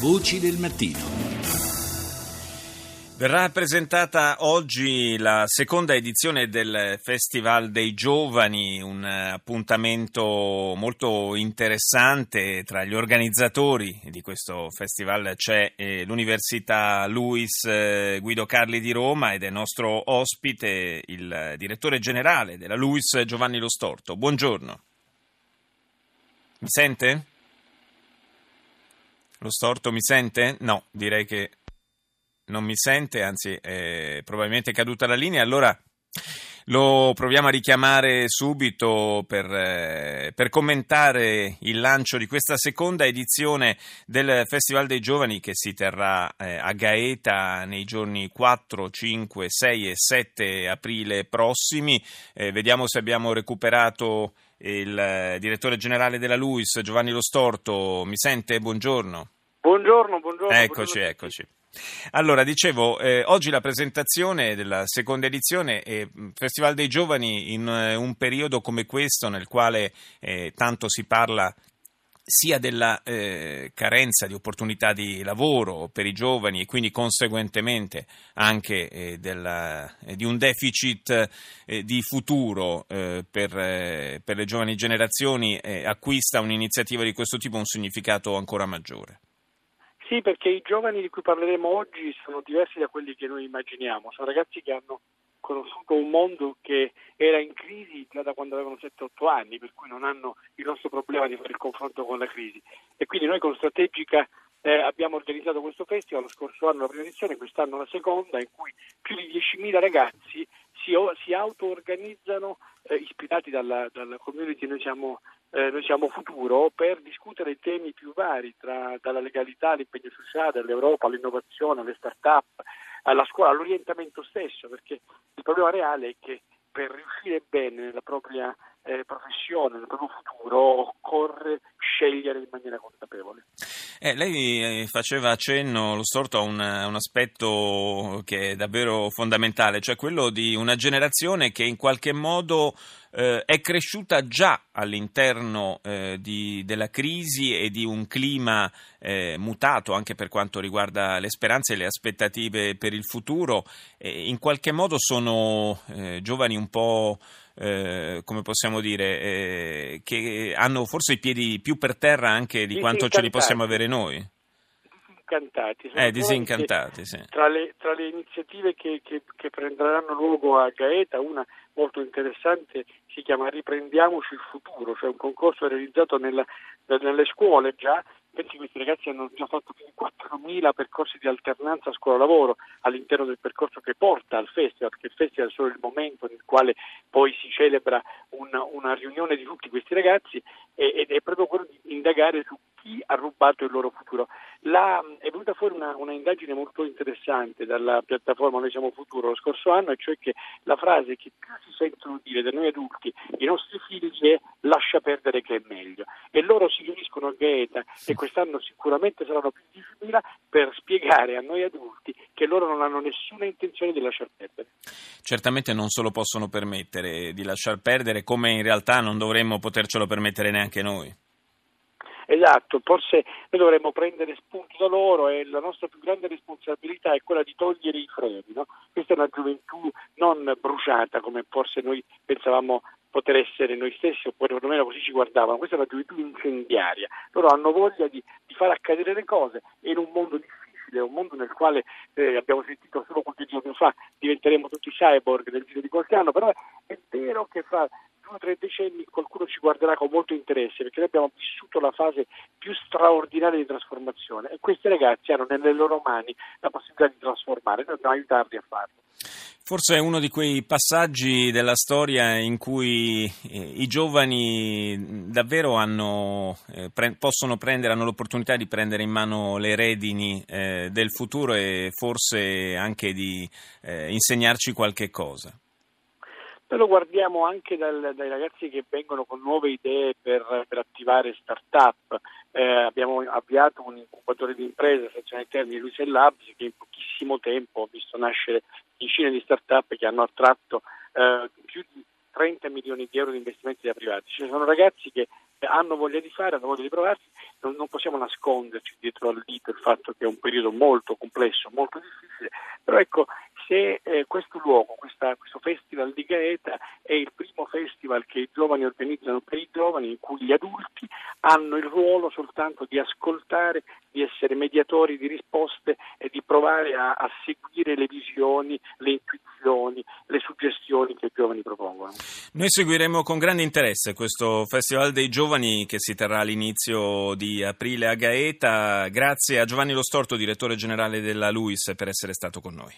Voci del mattino. Verrà presentata oggi la seconda edizione del Festival dei Giovani, un appuntamento molto interessante. Tra gli organizzatori di questo festival c'è eh, l'Università Luis eh, Guido Carli di Roma ed è nostro ospite il direttore generale della Luis Giovanni Lo Storto. Buongiorno. Mi sente? Lo Storto mi sente? No, direi che non mi sente, anzi è probabilmente caduta la linea, allora lo proviamo a richiamare subito per, eh, per, commentare il lancio di questa seconda edizione del Festival dei Giovani che si terrà eh, a Gaeta nei giorni 4, 5, 6 e 7 aprile prossimi. Eh, vediamo se abbiamo recuperato il eh, direttore generale della LUIS, Giovanni Lo Storto. Mi sente? Buongiorno. Buongiorno, buongiorno. Eccoci, buongiorno. eccoci. Allora, dicevo, eh, oggi la presentazione della seconda edizione è Festival dei Giovani in eh, un periodo come questo nel quale eh, tanto si parla sia della eh, carenza di opportunità di lavoro per i giovani e quindi conseguentemente anche eh, della, eh, di un deficit eh, di futuro eh, per, eh, per, le giovani generazioni, acquista un'iniziativa di questo tipo un significato ancora maggiore. Sì, perché i giovani di cui parleremo oggi sono diversi da quelli che noi immaginiamo, sono ragazzi che hanno conosciuto un mondo che era in crisi già da quando avevano 7-8 anni, per cui non hanno il nostro problema di fare il confronto con la crisi. E quindi noi con Strategica eh, abbiamo organizzato questo festival, lo scorso anno la prima edizione, quest'anno la seconda, in cui più di 10.000 ragazzi si, si auto-organizzano eh, ispirati dalla, dalla community, noi siamo eh, noi siamo futuro per discutere temi più vari, tra, dalla legalità all'impegno sociale, all'Europa, all'innovazione, alle start-up, alla scuola, all'orientamento stesso, perché il problema reale è che per riuscire bene nella propria eh, professione, nel proprio futuro, occorre scegliere in maniera consapevole. Eh, lei eh, faceva accenno, lo storto, a un, un, aspetto che è davvero fondamentale, cioè quello di una generazione che in qualche modo eh, è cresciuta già all'interno eh, di, della crisi e di un clima eh, mutato anche per quanto riguarda le speranze e le aspettative per il futuro. in qualche modo sono eh, giovani un po'. Eh, come possiamo dire, eh, che hanno forse i piedi più per terra anche di quanto ce li possiamo avere noi. Disincantati. Eh, disincantati sì. tra, le, tra, le, iniziative che, che, che, prenderanno luogo a Gaeta, una molto interessante si chiama Riprendiamoci il futuro, cioè un concorso realizzato nella, nelle scuole già Pensi questi ragazzi hanno già fatto più di 4.000 percorsi di alternanza scuola-lavoro all'interno del percorso che porta al festival, perché il festival è solo il momento nel quale poi si celebra una, una riunione di tutti questi ragazzi ed è proprio quello di indagare su chi ha rubato il loro futuro. La, è venuta fuori una, una, indagine molto interessante dalla piattaforma Noi siamo futuro lo scorso anno, e cioè che la frase che più si sentono dire da noi adulti, i nostri figli è lascia perdere che è meglio. E loro si riuniscono a Gaeta e quest'anno sicuramente saranno più di 10.000 per spiegare a noi adulti che loro non hanno nessuna intenzione di lasciar perdere. Certamente non se lo possono permettere di lasciar perdere, come in realtà non dovremmo potercelo permettere neanche noi. Esatto, forse noi dovremmo prendere spunto da loro e la nostra più grande responsabilità è quella di togliere i freni. No? Questa è una gioventù non bruciata come forse noi pensavamo poter essere noi stessi, oppure perlomeno così ci guardavano. Questa è una gioventù incendiaria. Loro hanno voglia di, di far accadere le cose in un mondo difficile, un mondo nel quale eh, abbiamo sentito solo qualche giorno fa diventeremo tutti cyborg nel giro di qualche anno, però è vero che fra due o tre decenni qualcuno ci guarderà con molto interesse perché noi abbiamo vissuto la fase più straordinaria di trasformazione e questi ragazzi hanno nelle loro mani la possibilità di trasformare, noi dobbiamo aiutarli a farlo. Forse è uno di quei passaggi della storia in cui eh, i giovani davvero hanno, eh, possono prendere, hanno l'opportunità di prendere in mano le redini eh, del futuro e forse anche di insegnarci qualche cosa. Noi lo guardiamo anche dal, dai ragazzi che vengono con nuove idee per, per attivare start-up. Eh, abbiamo avviato un incubatore di imprese, sezione termini Luce Labs, che in pochissimo tempo ha visto nascere decine di start-up che hanno attratto eh, più di 30 milioni di euro di investimenti da privati. Ci sono ragazzi che hanno voglia di fare, hanno voglia di provarsi, non, non possiamo nasconderci dietro al dito il fatto che è un periodo molto complesso, molto difficile, però ecco, se eh, questo luogo, questa, questo festival di Gaeta è il primo festival che i giovani organizzano per i giovani, in cui gli adulti hanno il ruolo soltanto di ascoltare, di essere mediatori di risposte e di provare a, a seguire le visioni, le intuizioni, le suggestioni che i giovani propongono. Noi seguiremo con grande interesse questo Festival dei Giovani che si terrà all'inizio di aprile a Gaeta. Grazie a Giovanni Lo Storto, direttore generale della LUIS, per essere stato con noi.